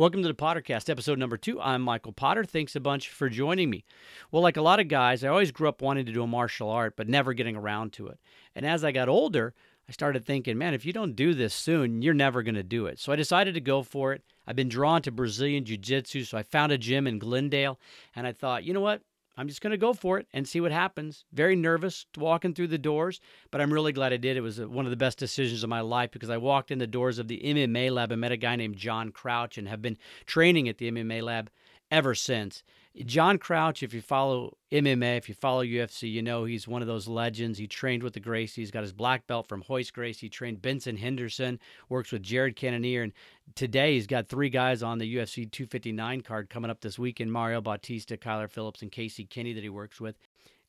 Welcome to the Pottercast, episode number two. I'm Michael Potter. Thanks a bunch for joining me. Well, like a lot of guys, I always grew up wanting to do a martial art, but never getting around to it. And as I got older, I started thinking, man, if you don't do this soon, you're never going to do it. So I decided to go for it. I've been drawn to Brazilian Jiu Jitsu, so I found a gym in Glendale, and I thought, you know what? I'm just going to go for it and see what happens. Very nervous walking through the doors, but I'm really glad I did. It was uh, one of the best decisions of my life because I walked in the doors of the MMA lab and met a guy named John Crouch and have been training at the MMA lab ever since. John Crouch, if you follow MMA, if you follow UFC, you know he's one of those legends. He trained with the Gracies, He's got his black belt from Royce Gracie. He trained Benson Henderson, works with Jared Cannonier, and today he's got three guys on the UFC 259 card coming up this weekend: Mario Bautista, Kyler Phillips, and Casey Kenny that he works with.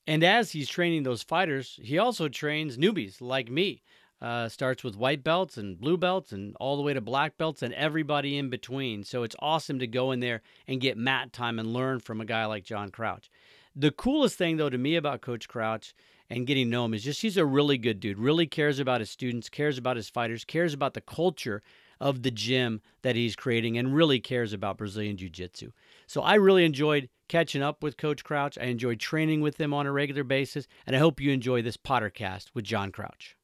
And as he's training those fighters, he also trains newbies like me. Uh, starts with white belts and blue belts and all the way to black belts and everybody in between. So it's awesome to go in there and get mat time and learn from a guy like John Crouch. The coolest thing, though, to me about Coach Crouch and getting to know him is just he's a really good dude, really cares about his students, cares about his fighters, cares about the culture of the gym that he's creating, and really cares about Brazilian Jiu Jitsu. So I really enjoyed catching up with Coach Crouch. I enjoyed training with him on a regular basis, and I hope you enjoy this Pottercast with John Crouch.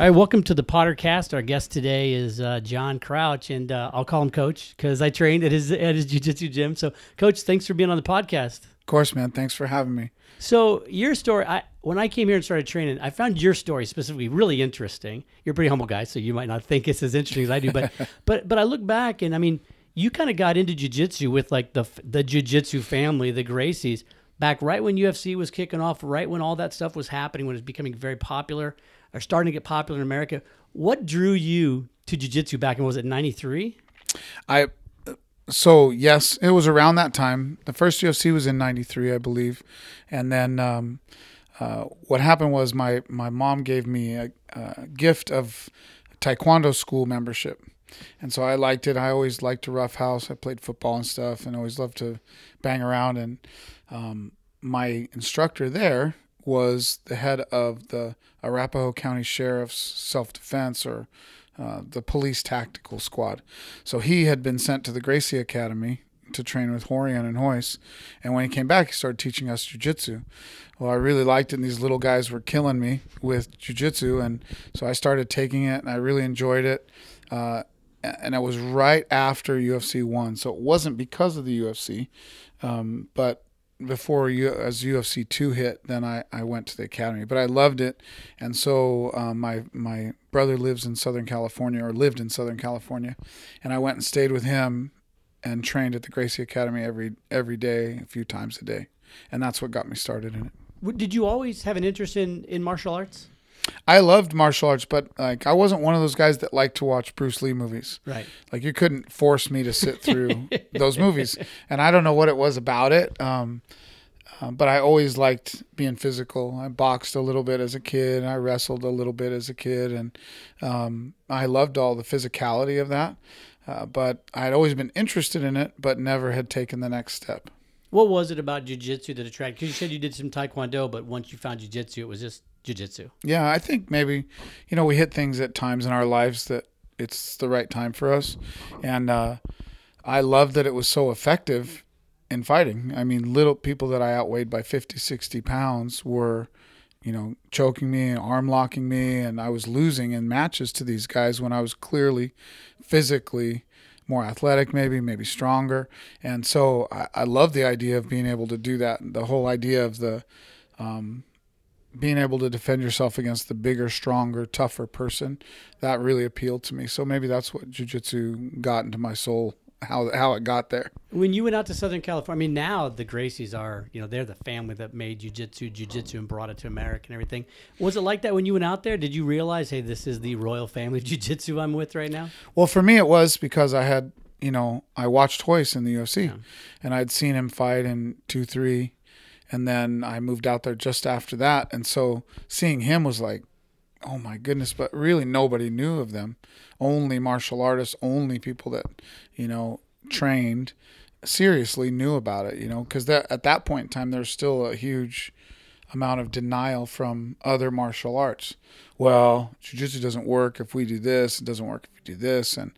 All right, welcome to the Pottercast. Our guest today is uh, John Crouch, and uh, I'll call him Coach because I trained at his at his jiu-jitsu gym. So, Coach, thanks for being on the podcast. Of course, man. Thanks for having me. So, your story. I when I came here and started training, I found your story specifically really interesting. You're a pretty humble guy, so you might not think it's as interesting as I do, but but but I look back and I mean, you kind of got into jiu-jitsu with like the the jiu-jitsu family, the Gracies, back right when UFC was kicking off, right when all that stuff was happening, when it was becoming very popular are starting to get popular in America. What drew you to jiu-jitsu back in was it 93? I so yes, it was around that time. The first UFC was in '93, I believe, and then um, uh, what happened was my my mom gave me a, a, gift of taekwondo school membership, and so I liked it. I always liked to roughhouse. I played football and stuff, and always loved to bang around. And um, my instructor there was the head of the Arapahoe County Sheriff's Self Defense or uh, the police tactical squad. So he had been sent to the Gracie Academy to train with Rorion and Royce. And when he came back, he started teaching us jujitsu. Well, I really liked it, and these little guys were killing me with jujitsu. And so I started taking it, and I really enjoyed it. Uh, and it was right after UFC one, so it wasn't because of the UFC, um, but before you as UFC two hit, then I, I went to the academy. But I loved it, and so um, my my brother lives in Southern California or lived in Southern California, and I went and stayed with him, and trained at the Gracie Academy every every day, a few times a day, and that's what got me started in it. Did you always have an interest in in martial arts? I loved martial arts, but like I wasn't one of those guys that liked to watch Bruce Lee movies. Right. Like you couldn't force me to sit through those movies, and I don't know what it was about it. Um, uh, but I always liked being physical. I boxed a little bit as a kid. I wrestled a little bit as a kid, and um, I loved all the physicality of that. Uh, but I had always been interested in it, but never had taken the next step. What was it about jujitsu that attracted? Because you said you did some taekwondo, but once you found jujitsu, it was just jujitsu. Yeah, I think maybe, you know, we hit things at times in our lives that it's the right time for us, and uh, I love that it was so effective in fighting. I mean, little people that I outweighed by 50, 60 pounds were, you know, choking me and arm locking me, and I was losing in matches to these guys when I was clearly physically more athletic, maybe, maybe stronger. And so I, I love the idea of being able to do that. The whole idea of the, um, being able to defend yourself against the bigger, stronger, tougher person, that really appealed to me. So maybe that's what jujitsu got into my soul, how how it got there. When you went out to Southern California, I mean, now the Gracies are, you know, they're the family that made jujitsu, jujitsu, and brought it to America and everything. Was it like that when you went out there? Did you realize, hey, this is the royal family of jujitsu I'm with right now? Well, for me, it was because I had, you know, I watched Royce in the UFC, yeah. and I'd seen him fight in two, three and then I moved out there just after that. And so seeing him was like, oh my goodness, but really nobody knew of them. Only martial artists, only people that, you know, trained seriously knew about it, you know, because that at that point in time there's still a huge amount of denial from other martial arts. Well, jiu-jitsu doesn't work if we do this, it doesn't work if we do this and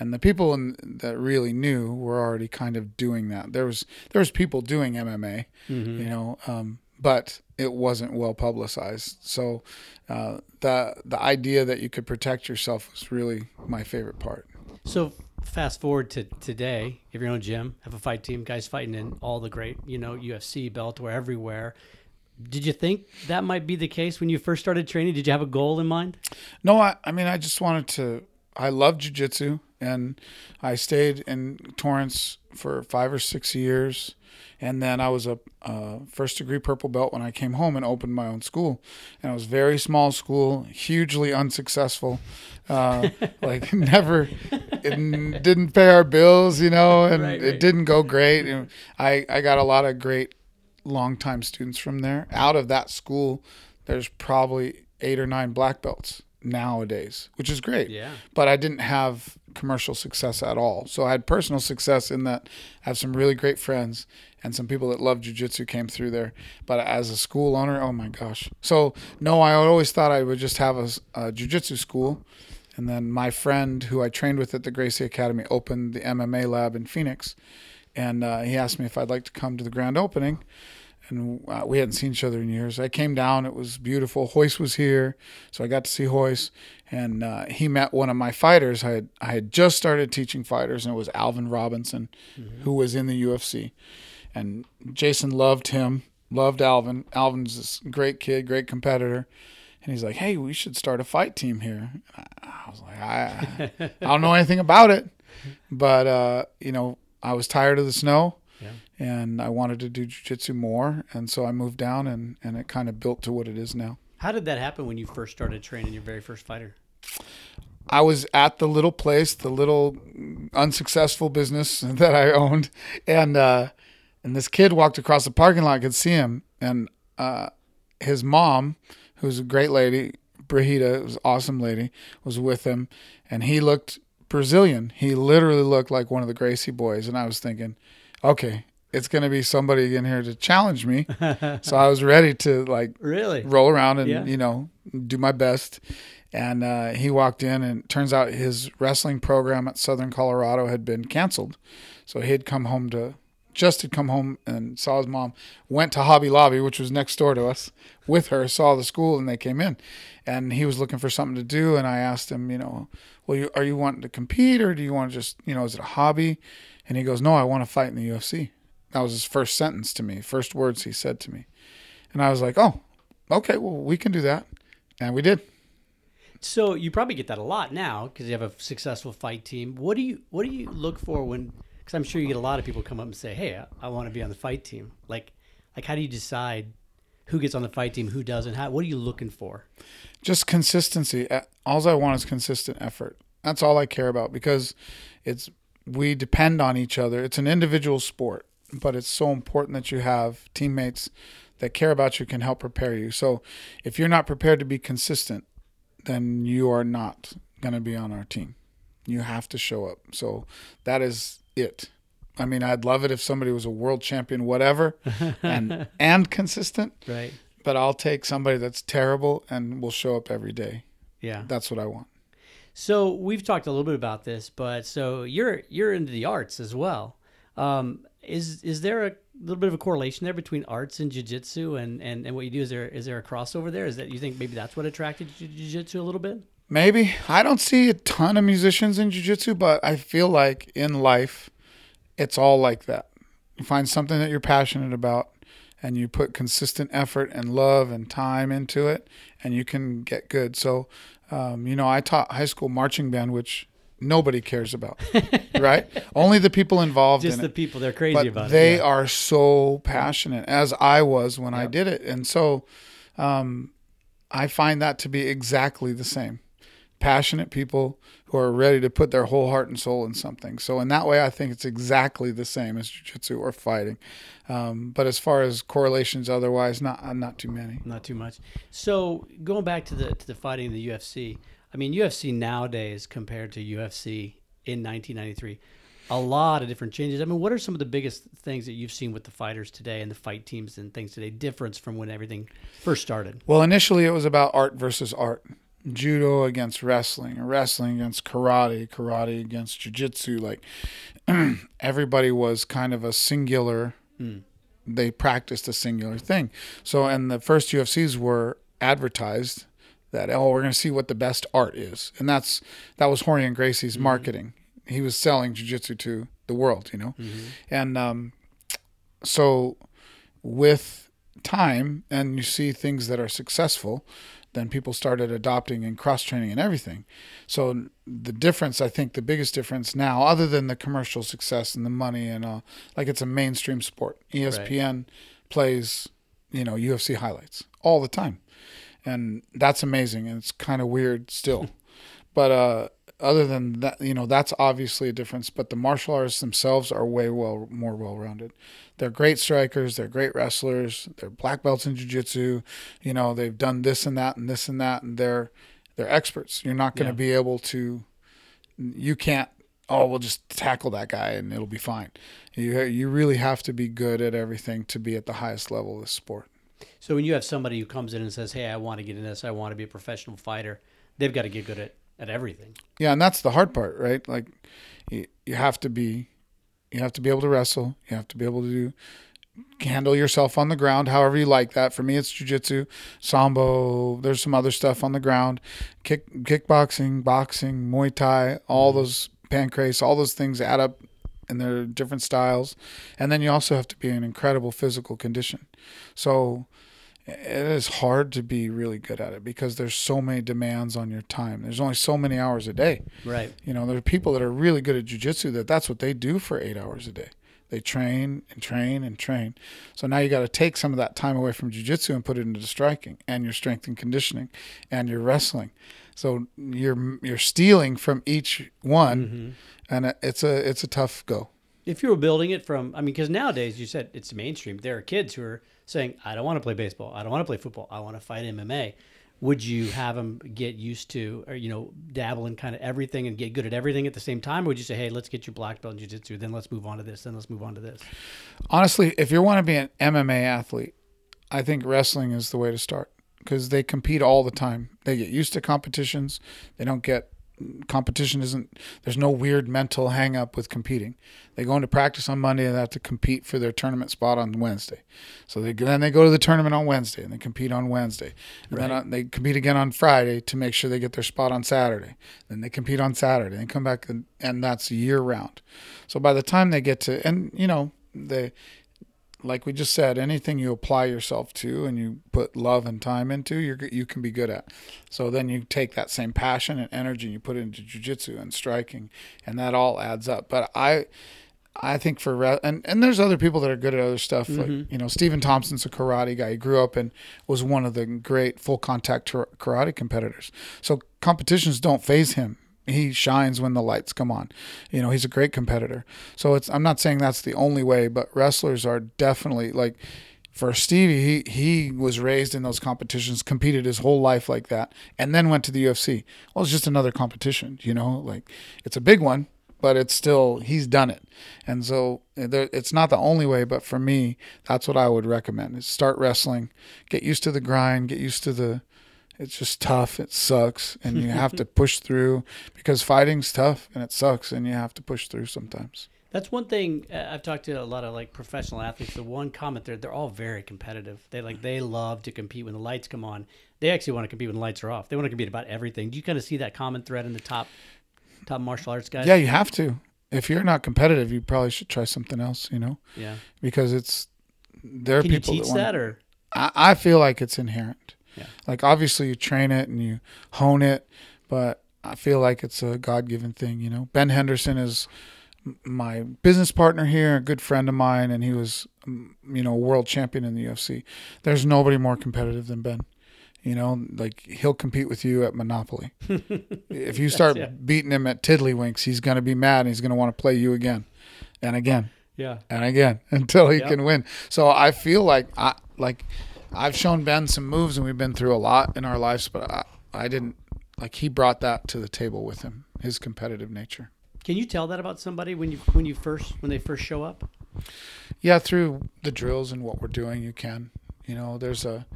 and the people in, that really knew were already kind of doing that. There was there was people doing MMA, Mm-hmm. you know, um, but it wasn't well publicized. So uh, the the idea that you could protect yourself was really my favorite part. So fast forward to today, if you're in a gym, have a fight team, guys fighting in all the great, you know, UFC, Bellator, everywhere. Did you think that might be the case when you first started training? Did you have a goal in mind? No, I, I mean, I just wanted to. I love jujitsu, and I stayed in Torrance for five or six years, and then I was a uh, first degree purple belt when I came home and opened my own school, and it was very small school, hugely unsuccessful, uh, like never, it didn't pay our bills, you know, and Right, it didn't go great. And I I got a lot of great longtime students from there. Out of that school, there's probably eight or nine black belts nowadays, which is great. Yeah. But I didn't have commercial success at all. So I had personal success in that I have some really great friends and some people that love jujitsu came through there. But as a school owner, oh my gosh. So no, I always thought I would just have a, a jujitsu school. And then my friend who I trained with at the Gracie Academy opened the MMA lab in Phoenix. And uh, he asked me if I'd like to come to the grand opening and uh, we hadn't seen each other in years. I came down; it was beautiful. Royce was here, so I got to see Royce, and uh, he met one of my fighters. I had I had just started teaching fighters, and it was Alvin Robinson, who was in the UFC, and Jason loved him, loved Alvin. Alvin's this great kid, great competitor. And he's like, "Hey, we should start a fight team here." I I was like, "I, I don't know anything about it, but uh, you know, I was tired of the snow, Yeah. and I wanted to do jujitsu more, and so I moved down, and and it kind of built to what it is now. How did that happen when you first started training your very first fighter? I was at the little place, the little unsuccessful business that I owned, and uh, and this kid walked across the parking lot. I could see him, and uh, his mom, who's a great lady, Brahita, was an awesome lady, was with him, and he looked Brazilian. He literally looked like one of the Gracie boys, and I was thinking, okay, it's gonna be somebody in here to challenge me. so I was ready to like Really? roll around and Yeah. you know do my best. And uh, he walked in, and turns out his wrestling program at Southern Colorado had been canceled. So he had come home to just had come home and saw his mom. Went to Hobby Lobby, which was next door to us, with her. Saw the school, and they came in, and he was looking for something to do. And I asked him, you know, well, you, are you wanting to compete, or do you want to just, you know, is it a hobby? And he goes, no, I want to fight in the UFC. That was his first sentence to me, first words he said to me. And I was like, oh, okay, well, we can do that. And we did. So you probably get that a lot now because you have a successful fight team. What do you What do you look for when? Because I'm sure you get a lot of people come up and say, "Hey, I, I want to be on the fight team." Like, like how do you decide who gets on the fight team, who doesn't? How, what are you looking for? Just consistency. All I want is consistent effort. That's all I care about because it's we depend on each other. It's an individual sport, but it's so important that you have teammates that care about you can help prepare you. So if you're not prepared to be consistent, then you are not going to be on our team. You have to show up. So that is it. I mean, I'd love it if somebody was a world champion, whatever, and and consistent. Right. But I'll take somebody that's terrible and will show up every day. Yeah. That's what I want. So we've talked a little bit about this, but so you're you're into the arts as well. Um, is is there a little bit of a correlation there between arts and jujitsu and, and, and what you do? Is there is there a crossover there? Is that you think maybe that's what attracted you to jujitsu a little bit? Maybe I don't see a ton of musicians in jiu-jitsu, but I feel like in life, it's all like that. You find something that you're passionate about, and you put consistent effort and love and time into it, and you can get good. So, um, you know, I taught high school marching band, which nobody cares about, right? Only the people involved Just in the it. people they're crazy but about they it. yeah. are so passionate, as I was when I did it, and so um, I find that to be exactly the same. Passionate people who are ready to put their whole heart and soul in something. So in that way, I think it's exactly the same as jujitsu or fighting. Um, but as far as correlations, otherwise, not not too many. not too much. So going back to the to the fighting in the UFC, I mean UFC nowadays compared to UFC in 1993, a lot of different changes. I mean, what are some of the biggest things that you've seen with the fighters today and the fight teams and things today difference from when everything first started? Well, initially it was about art versus art. Judo against wrestling, wrestling against karate, karate against jujitsu. Like everybody was kind of a singular. Mm. They practiced a singular thing. So, and the first UFCs were advertised that oh, we're going to see what the best art is, and that's that was Rorion Gracie's Mm-hmm. marketing. He was selling jujitsu to the world, you know, Mhm. and um, so with time and you see things that are successful then people started adopting and cross training and everything. So the difference i think the biggest difference now other than the commercial success and the money and uh, like it's a mainstream sport. Espn plays you know ufc highlights all the time. And that's amazing. And it's kind of weird still. But uh other than that you know that's obviously a difference but the martial artists themselves are way well more well rounded they're great strikers they're great wrestlers they're black belts in jiu-jitsu you know they've done this and that and this and that and they're they're experts you're not going to Yeah. be able to you can't oh we'll just tackle that guy and it'll be fine you you really have to be good at everything to be at the highest level of the sport So when you have somebody who comes in and says, "Hey, I want to get in this. I want to be a professional fighter," they've got to get good at at everything. Yeah, and that's the hard part, right? Like you, you have to be you have to be able to wrestle. You have to be able to do, handle yourself on the ground however you like that. For me it's jiu-jitsu, sambo, there's some other stuff on the ground. Kick kickboxing, boxing, Muay Thai, all mm-hmm. those pancrase, all those things add up and they're different styles. And then you also have to be in incredible physical condition. So it is hard to be really good at it because there's so many demands on your time. There's only so many hours a day. Right. You know, there are people that are really good at jujitsu that that's what they do for eight hours a day. They train and train and train. So now you got to take some of that time away from jujitsu and put it into striking and your strength and conditioning and your wrestling. So you're you're stealing from each one, Mm-hmm. and it's a it's a tough go. If you were building it from, I mean, because nowadays you said it's mainstream. There are kids who are saying, "I don't want to play baseball. I don't want to play football. I want to fight MMA." Would you have them get used to, or you know, dabble in kind of everything and get good at everything at the same time? Or would you say, "Hey, let's get your black belt in jiu-jitsu, then let's move on to this, then let's move on to this"? Honestly, if you want to be an MMA athlete, I think wrestling is the way to start because they compete all the time. They get used to competitions. They don't get competition isn't there's no weird mental hang up with competing. They go into practice on Monday and they have to compete for their tournament spot on Wednesday. So they then they go to the tournament on Wednesday and they compete on Wednesday. And then on, they compete again on Friday to make sure they get their spot on Saturday. Then they compete on Saturday and come back and, and that's year round. So by the time they get to and you know they like we just said, anything you apply yourself to and you put love and time into, you're, you can be good at. So then you take that same passion and energy and you put it into jujitsu and striking, and that all adds up. But I, I think for re- and and there's other people that are good at other stuff. Like mm-hmm. you know, Stephen Thompson's a karate guy. He grew up and was one of the great full contact karate competitors. So competitions don't phase him. He shines when the lights come on. You know, he's a great competitor. So it's I'm not saying that's the only way, but wrestlers are definitely like for Stevie, he he was raised in those competitions, competed his whole life like that, and then went to the UFC. Well, it's just another competition, you know. Like it's a big one, but it's still he's done it, and so eh, there, it's not the only way. But for me, that's what I would recommend: is start wrestling, get used to the grind, get used to the. It's just tough. It sucks, and you have to push through because fighting's tough and it sucks, and you have to push through sometimes. That's one thing uh, I've talked to a lot of like professional athletes. The one comment there, they're all very competitive. They like they love to compete when the lights come on. They actually want to compete when the lights are off. They want to compete about everything. Do you kind of see that common thread in the top top martial arts guys? Yeah, you have to. If you're not competitive, you probably should try something else. You know, Yeah. because it's there are Can you people teach that, that or I, I feel like it's inherent. Yeah. Like obviously you train it and you hone it, but I feel like it's a God given thing. You know, Ben Henderson is my business partner here, a good friend of mine, and he was, you know, world champion in the UFC. There's nobody more competitive than Ben. You know, like he'll compete with you at Monopoly. if you start yeah. beating him at Tiddlywinks, he's going to be mad and he's going to want to play you again and again yeah. and again until he Yep. can win. So I feel like I like I've shown Ben some moves and we've been through a lot in our lives, but I, I didn't like he brought that to the table with him, his competitive nature. Can you tell that about somebody when you when you first when they first show up? Yeah, through the drills and what we're doing, you can. You know, there's a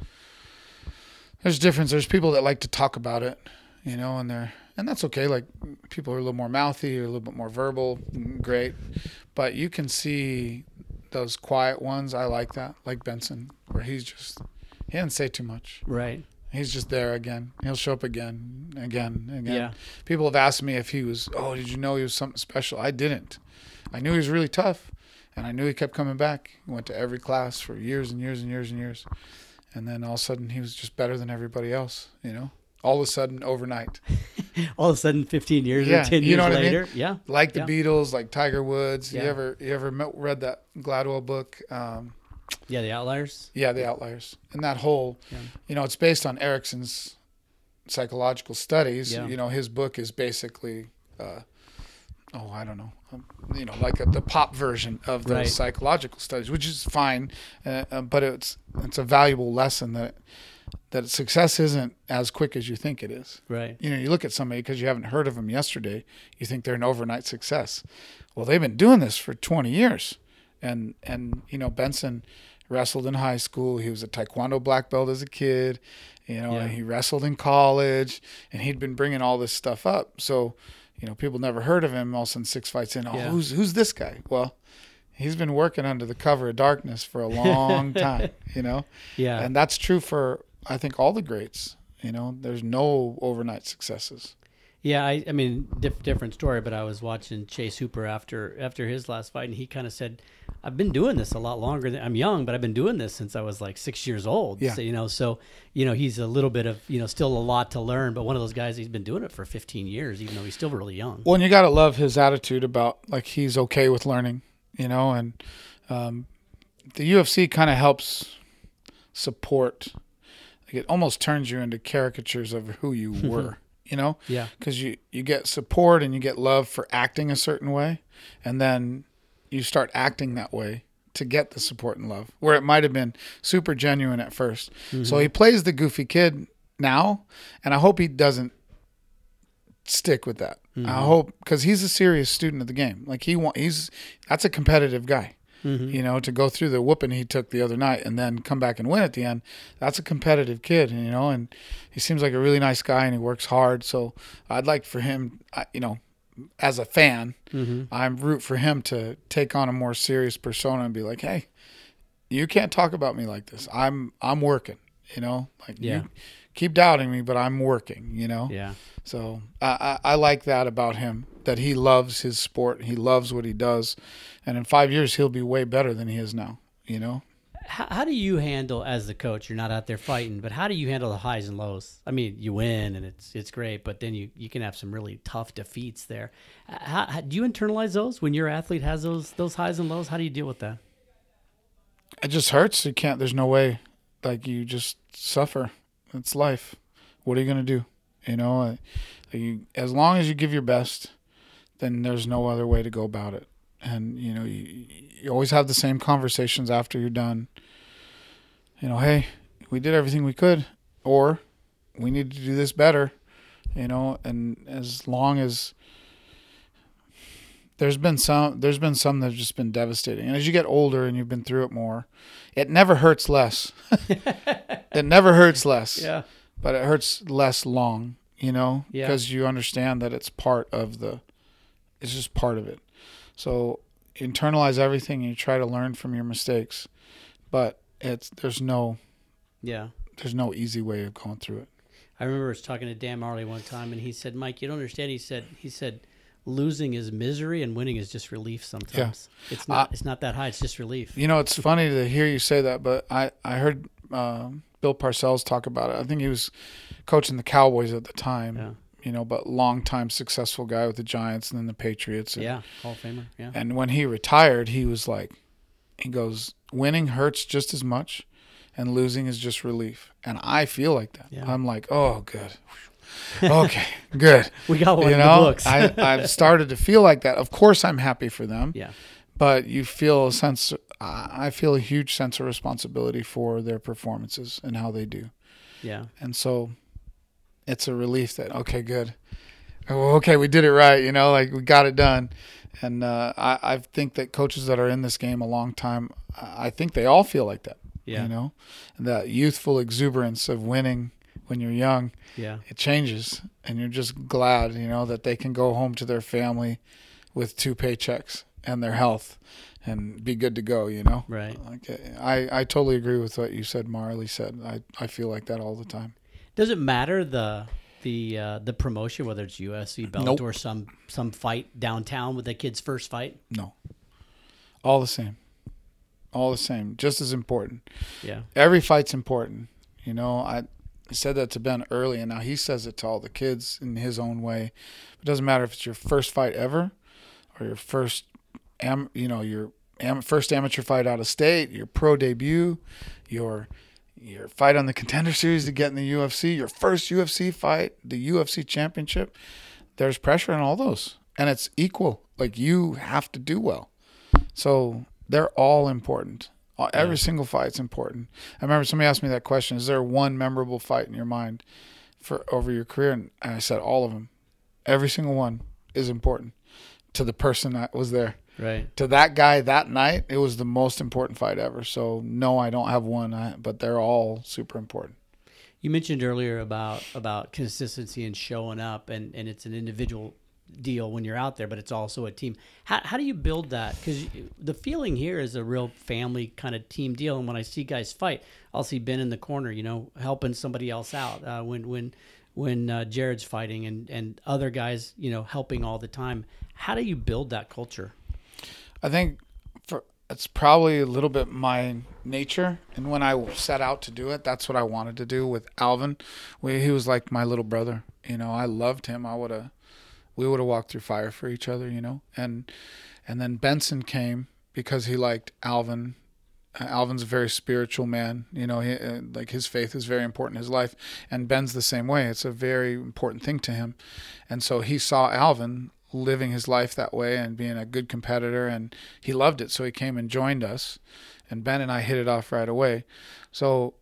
there's difference. There's people that like to talk about it, you know, and they're and that's okay. Like people are a little more mouthy or a little bit more verbal, mm, great. But you can see those quiet ones. I like that, like Benson, where he's just he didn't say too much. Right. He's just there again. He'll show up again, again, again. Yeah. People have asked me if he was. Oh, did you know he was something special? I didn't. I knew he was really tough, and I knew he kept coming back. He went to every class for years and years and years and years, and then all of a sudden he was just better than everybody else. You know, all of a sudden overnight, All of a sudden, 15 years Yeah, or 10 you years know what I mean? later. Yeah. like the Yeah. Beatles, like Tiger Woods. Yeah. You ever you ever met, read that Gladwell book? Um, Yeah. The Outliers. Yeah, the outliers. And that whole, you know, it's based on Ericsson's psychological studies. Yeah. You know, his book is basically, uh, oh, I don't know, um, you know, like a, the pop version of those Right. psychological studies, which is fine, uh, uh, but it's it's a valuable lesson that that success isn't as quick as you think it is. Right. You know, you look at somebody because you haven't heard of them yesterday, you think they're an overnight success. Well, they've been doing this for 20 years. And and you know, Benson wrestled in high school. He was a taekwondo black belt as a kid. You know, Yeah. and he wrestled in college and he'd been bringing all this stuff up. So, you know, people never heard of him all of a sudden six fights in. Oh, Yeah. who's who's this guy? Well, he's been working under the cover of darkness for a long time, you know? Yeah. And that's true for I think all the greats. You know, there's no overnight successes. Yeah, I, I mean, diff, different story, but I was watching Chase Hooper after after his last fight, and he kind of said, "I've been doing this a lot longer. Than, I'm young, but I've been doing this since I was like six years old. Yeah. So, you know, so you know, he's a little bit of you know still a lot to learn, but one of those guys he's been doing it for 15 years, even though he's still really young. Well, and you got to love his attitude about like he's okay with learning, you know, and um, the UFC kind of helps support. It almost turns you into caricatures of who you were, you know, Yeah, because you you get support and you get love for acting a certain way, and then you start acting that way to get the support and love, where it might have been super genuine at 1st So mm-hmm. he plays the goofy kid now, and I hope he doesn't stick with that. I mm-hmm. hope because he's a serious student of the game. Like he want, he's that's a competitive guy. Mm-hmm. You know, to go through the whooping he took the other night and then come back and win at the end, that's a competitive kid. You know, and he seems like a really nice guy and he works hard. So I'd like for him, you know, as a fan, mm-hmm. I'm root for him to take on a more serious persona and be like, hey, you can't talk about me like this. I'm I'm working. You know, like Yeah. you keep doubting me, but I'm working. You know. yeah, So I, I, I like that about him that he loves his sport. He loves what he does, and in five years he'll be way better than he is now. You know. how, how do you handle as the coach? You're not out there fighting, but how do you handle the highs and lows? I mean, you win and it's it's great, but then you, you can have some really tough defeats there. Uh, how, how, do you internalize those when your athlete has those those highs and lows? How do you deal with that? It just hurts. You can't. There's no way. Like you just suffer. It's life. What are you gonna do? You know. You, as long as you give your best, then there's no other way to go about it. And you know, you, you always have the same conversations after you're done. You know, hey, we did everything we could, or we need to do this better. You know, and as long as there's been some there's been some that have just been devastating. And as you get older and you've been through it more, it never hurts less. it never hurts less. Yeah. But it hurts less long, you know, Yeah. because you understand that it's part of the it's just part of it. So internalize everything and you try to learn from your mistakes. But it's there's no Yeah. there's no easy way of going through it. I remember I was talking to Dan Marley one time, and he said, "Mike, you don't understand." He said, "He said, losing is misery, and winning is just relief. Sometimes it's not. it's not that high. It's just relief." You know, it's funny to hear you say that, but I I heard um Bill Parcells talk about it. I think he was coaching the Cowboys at the time. Yeah. You know, but long time successful guy with the Giants and then the Patriots. And, Yeah, Hall of Famer. Yeah, and when he retired, he was like, he goes, winning hurts just as much, and losing is just relief. And I feel like that. Yeah. I'm like, oh, good. okay, good. we got one you in know, the books. I, I've started to feel like that. Of course, I'm happy for them yeah, but you feel a sense i feel a huge sense of responsibility for their performances and how they do yeah, and so it's a relief that okay good oh, okay we did it right you know like we got it done and uh, I, I think that coaches that are in this game a long time i I think they all feel like that yeah. you know that youthful exuberance of winning when you're young, Yeah. it changes, and you're just glad, you know, that they can go home to their family with two paychecks and their health, and be good to go. You know. Right. Like I, I totally agree with what you said. Marley said. I, I feel like that all the time. Does it matter the the uh, the promotion whether it's UFC, Bellator, Nope. or some some fight downtown with the kid's first fight? No. All the same. All the same. Just as important. Yeah. Every fight's important. You know, I said that to Ben early, and now he says it to all the kids in his own way. It doesn't matter if it's your first fight ever, or your first, am you know, your am- first amateur fight out of state, your pro debut, your your fight on the contender series to get in the UFC, your first UFC fight, the UFC championship. There's pressure in all those, and it's equal. Like you have to do well. So they're all important. Every single fight's important. I remember somebody asked me that question: Is there one memorable fight in your mind for over your career? And I said all of them. Every single one is important to the person that was there. Right. To that guy that night, it was the most important fight ever. So no, I don't have one, I, but they're all super important. You mentioned earlier about about consistency and showing up, and and it's an individual deal when you're out there, but it's also a team. How how do you build that? Because the feeling here is a real family kind of team deal. And when I see guys fight, I'll see Ben in the corner, you know, helping somebody else out. Uh, when when when uh, Jared's fighting and and other guys, you know, helping all the time. How do you build that culture? I think for it's probably a little bit my nature, and when I set out to do it, that's what I wanted to do with Alvin. We, he was like my little brother. You know, I loved him. I would have, we would have walked through fire for each other. You know, and and then Benson came because he liked Alvin. Uh, Alvin's a very spiritual man. You know, he, uh, like his faith is very important in his life, and Ben's the same way. It's a very important thing to him, and so he saw Alvin living his life that way and being a good competitor and he loved it so he came and joined us and Ben and I hit it off right away so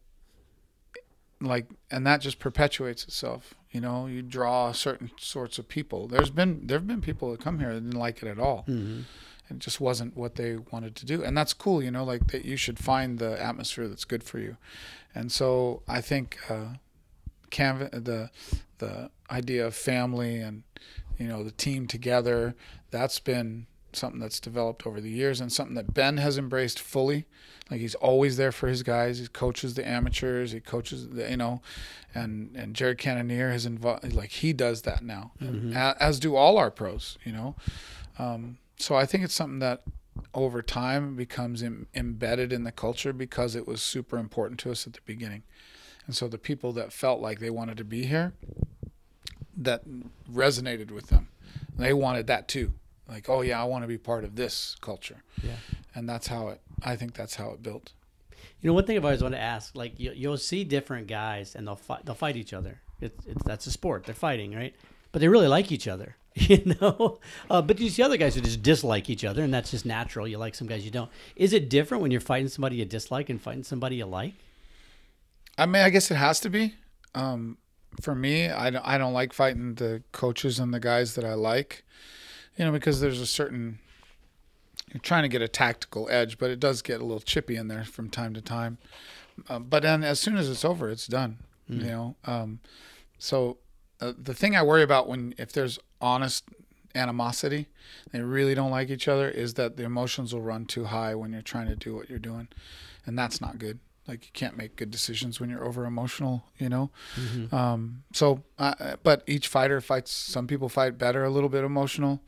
like and that just perpetuates itself you know you draw certain sorts of people. There's been there've been people that come here that didn't like it at all. Mm-hmm. it just wasn't what they wanted to do. And that's cool you know like that you should find the atmosphere that's good for you. And so i think uh canva the the idea of family and you know the team together that's been something that's developed over the years and something that ben has embraced fully like he's always there for his guys he coaches the amateurs he coaches the you know and and jared cannonier has involved like he does that now a- as do all our pros you know um, so I think it's something that over time becomes Im- embedded in the culture because it was super important to us at the beginning. And so the people that felt like they wanted to be here, that resonated with them. They wanted that too. Like, oh yeah, I want to be part of this culture. Yeah. And that's how it. I think that's how it built. You know, one thing I've always wanted to ask, like you, you'll see different guys and they'll fight. They'll fight each other. It's, it's that's a sport. They're fighting, right? But they really like each other, you know. Uh, but you see other guys who just dislike each other, and that's just natural. You like some guys you don't. Is it different when you're fighting somebody you dislike and fighting somebody you like? I mean, I guess it has to be. Um, for me, I don't, I don't like fighting the coaches and the guys that I like, you know, because there's a certain you're trying to get a tactical edge, but it does get a little chippy in there from time to time. Um, but then as soon as it's over, it's done. You know, um, so uh, the thing I worry about when if there's honest animosity, they really don't like each other, is that the emotions will run too high when you're trying to do what you're doing, and that's not good. Like you can't make good decisions when you're over emotional, you know. Um, so, uh, but each fighter fights. Some people fight better, a little bit emotional.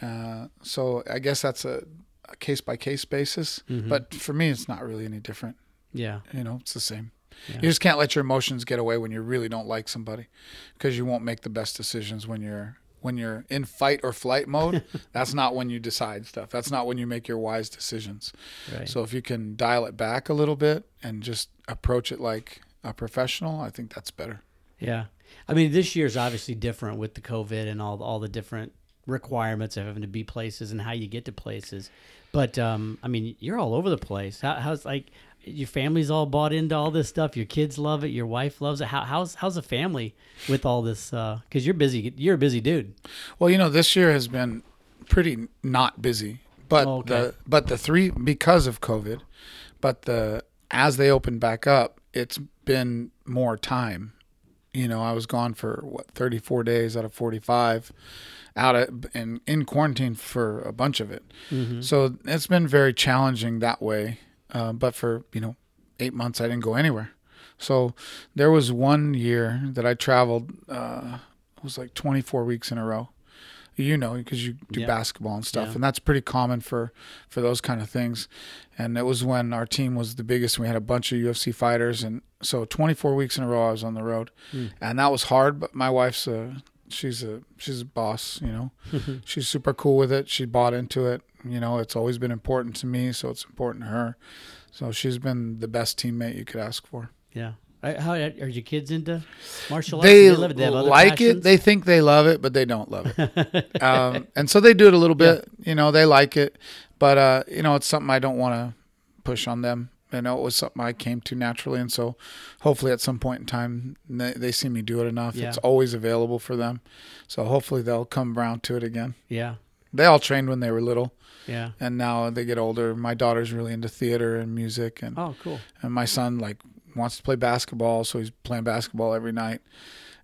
Uh, so I guess that's a, a case by case basis. But for me, it's not really any different. Yeah. You know, it's the same. Yeah. You just can't let your emotions get away when you really don't like somebody, because you won't make the best decisions when you're when you're in fight or flight mode. that's not when you decide stuff. That's not when you make your wise decisions. Right. So if you can dial it back a little bit and just approach it like a professional, I think that's better. Yeah. I mean, this year is obviously different with the COVID and all all the different requirements of having to be places and how you get to places. But um, I mean, you're all over the place. How, how's like your family's all bought into all this stuff? Your kids love it. Your wife loves it. How, how's how's the family with all this? Because you're busy. You're a busy dude. Well, you know, this year has been pretty not busy, but Oh, okay. the but the three because of COVID, but the as they open back up, it's been more time you know, I was gone for what 34 days out of 45, out of and in quarantine for a bunch of it. Mm-hmm. So it's been very challenging that way. Uh, but for you know, eight months I didn't go anywhere. So there was one year that I traveled. Uh, it was like 24 weeks in a row. You know, because you do Yeah. basketball and stuff, Yeah. and that's pretty common for for those kind of things. And it was when our team was the biggest. and We had a bunch of UFC fighters, and so 24 weeks in a row I was on the road, Hmm. and that was hard. But my wife's a she's a she's a boss, you know. she's super cool with it. She bought into it. You know, it's always been important to me, so it's important to her. So she's been the best teammate you could ask for. yeah. How are your kids into martial arts? They, Do love it? They have like passions? it. They think they love it, but they don't love it. um, and so they do it a little bit. You know, they like it, but uh, you know, it's something I don't want to push on them. You know, it was something I came to naturally, and so hopefully at some point in time they, they see me do it enough. Yeah. It's always available for them, so hopefully they'll come around to it again. yeah. They all trained when they were little, Yeah. and now they get older. My daughter's really into theater and music, and Oh, cool. and my son like wants to play basketball, so he's playing basketball every night.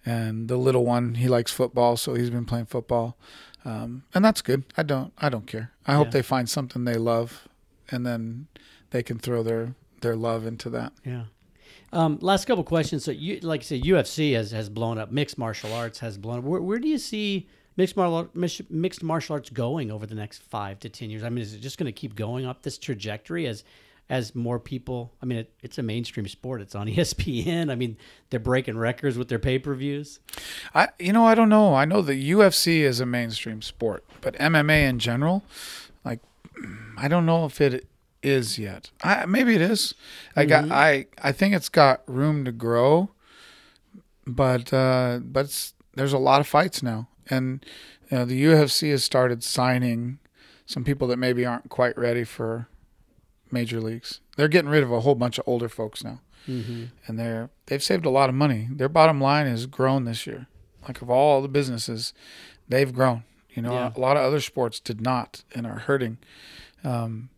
And the little one, he likes football, so he's been playing football, um, and that's good. I don't, I don't care. I hope Yeah. they find something they love, and then they can throw their their love into that. Yeah. Um, last couple questions. So, you like I said, UFC has, has blown up. Mixed martial arts has blown up. Where, where do you see mixed martial mixed martial arts going over the next five to ten years? I mean, is it just going to keep going up this trajectory as as more people? I mean, it, it's a mainstream sport. It's on ESPN. I mean, they're breaking records with their pay per views. I, you know, I don't know. I know the UFC is a mainstream sport, but MMA in general, like, I don't know if it is yet. I, maybe it is. I got. I I think it's got room to grow, but uh, but it's, there's a lot of fights now, and you know, the UFC has started signing some people that maybe aren't quite ready for major leagues. They're getting rid of a whole bunch of older folks now Mm-hmm. and they're they've saved a lot of money. Their bottom line has grown this year. Like of all the businesses, they've grown. You know, Yeah. a lot of other sports did not and are hurting. Um,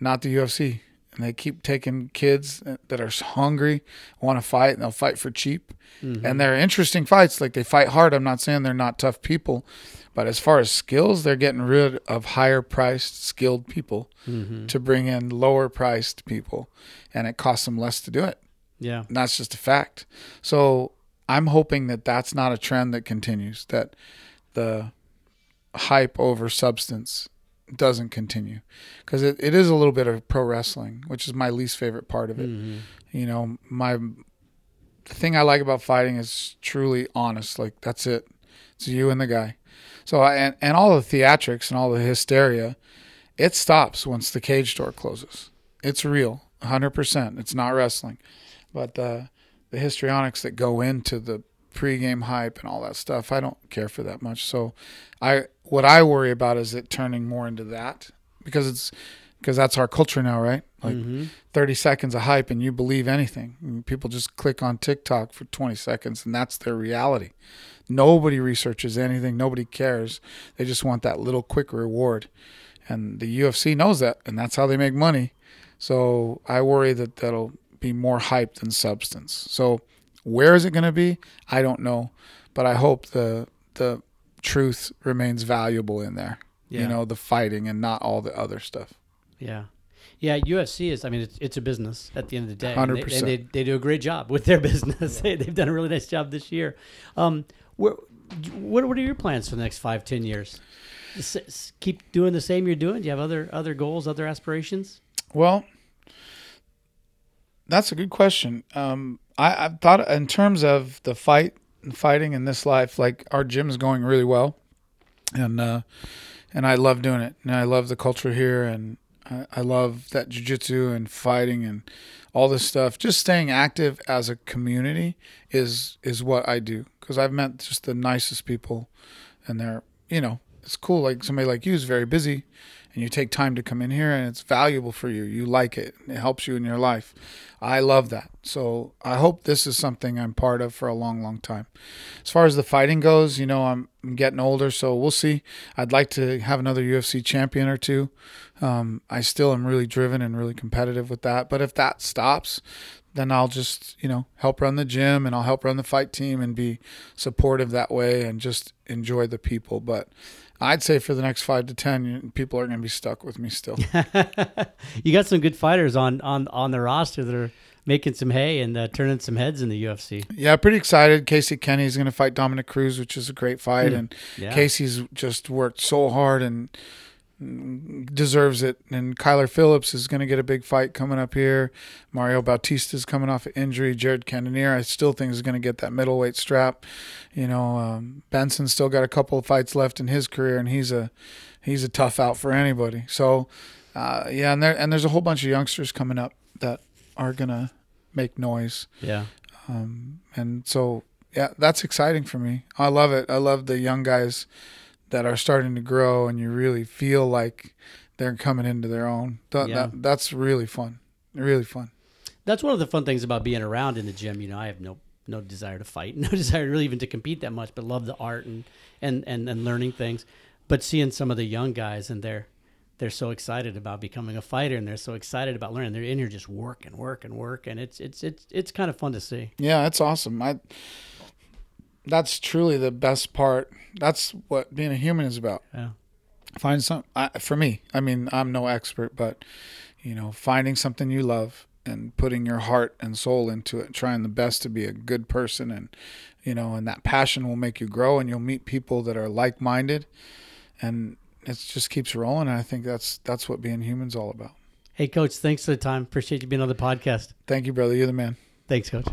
not the UFC, and they keep taking kids that are hungry, want to fight, and they'll fight for cheap. Mm-hmm. And they're interesting fights. Like they fight hard. I'm not saying they're not tough people, but as far as skills, they're getting rid of higher priced, skilled people Mm-hmm. to bring in lower priced people, and it costs them less to do it. Yeah. And that's just a fact. So I'm hoping that that's not a trend that continues, that the hype over substance doesn't continue. Because it, it is a little bit of pro wrestling, which is my least favorite part of it. Mm-hmm. You know, my the thing I like about fighting is truly honest. Like that's it. It's you and the guy. So I, and and all the theatrics and all the hysteria, it stops once the cage door closes. It's real, hundred percent. It's not wrestling, but the the histrionics that go into the pregame hype and all that stuff, I don't care for that much. So I what I worry about is it turning more into that because it's because that's our culture now, right? Like mm-hmm. 30 seconds of hype and you believe anything. People just click on TikTok for 20 seconds and that's their reality. Nobody researches anything, nobody cares. They just want that little quick reward. And the UFC knows that and that's how they make money. So I worry that that'll be more hype than substance. So where is it going to be? I don't know, but I hope the the truth remains valuable in there. Yeah. You know, the fighting and not all the other stuff. Yeah. Yeah, UFC is. I mean, it's, it's a business at the end of the day, 100%. and they, they do a great job with their business. they, they've done a really nice job this year. Um, where, what what are your plans for the next five, ten years? S- keep doing the same you're doing. Do you have other other goals, other aspirations? Well, that's a good question. Um, I, I've thought in terms of the fight and fighting in this life, like our gym is going really well, and uh, and I love doing it, and I love the culture here, and I, I love that jujitsu and fighting and all this stuff. Just staying active as a community is is what I do because I've met just the nicest people, and they're you know it's cool. Like somebody like you is very busy, and you take time to come in here and it's valuable for you. You like it. It helps you in your life. I love that. So I hope this is something I'm part of for a long, long time. As far as the fighting goes, you know, I'm, I'm getting older, so we'll see. I'd like to have another UFC champion or two. Um, I still am really driven and really competitive with that. But if that stops, then I'll just, you know, help run the gym and I'll help run the fight team and be supportive that way and just enjoy the people. But I'd say for the next five to ten, people are going to be stuck with me still. you got some good fighters on on on the roster that are making some hay and uh, turning some heads in the UFC. Yeah, pretty excited. Casey Kenny is going to fight Dominick Cruz, which is a great fight, Mm, and yeah. Casey's just worked so hard and deserves it. And Kyler Phillips is going to get a big fight coming up here. Mario Bautista is coming off an injury. Jared Cannonier, I still think is going to get that middleweight strap. You know, um, Benson still got a couple of fights left in his career, and he's a he's a tough out for anybody. So, uh, yeah, and there and there's a whole bunch of youngsters coming up that are gonna make noise. Yeah. Um, and so, yeah, that's exciting for me. I love it. I love the young guys that are starting to grow, and you really feel like they're coming into their own. That, Yeah. that that's really fun. Really fun. That's one of the fun things about being around in the gym. You know, I have no no desire to fight, no desire really even to compete that much, but love the art and and and, and learning things. But seeing some of the young guys and they're they're so excited about becoming a fighter and they're so excited about learning. They're in here just working, working, working. It's it's it's it's kind of fun to see. Yeah, it's awesome. I. That's truly the best part. That's what being a human is about. Yeah. Find some I, for me. I mean, I'm no expert, but you know, finding something you love and putting your heart and soul into it, trying the best to be a good person, and you know, and that passion will make you grow, and you'll meet people that are like-minded, and it just keeps rolling. And I think that's that's what being human's all about. Hey, coach, thanks for the time. Appreciate you being on the podcast. Thank you, brother. You're the man. Thanks, coach.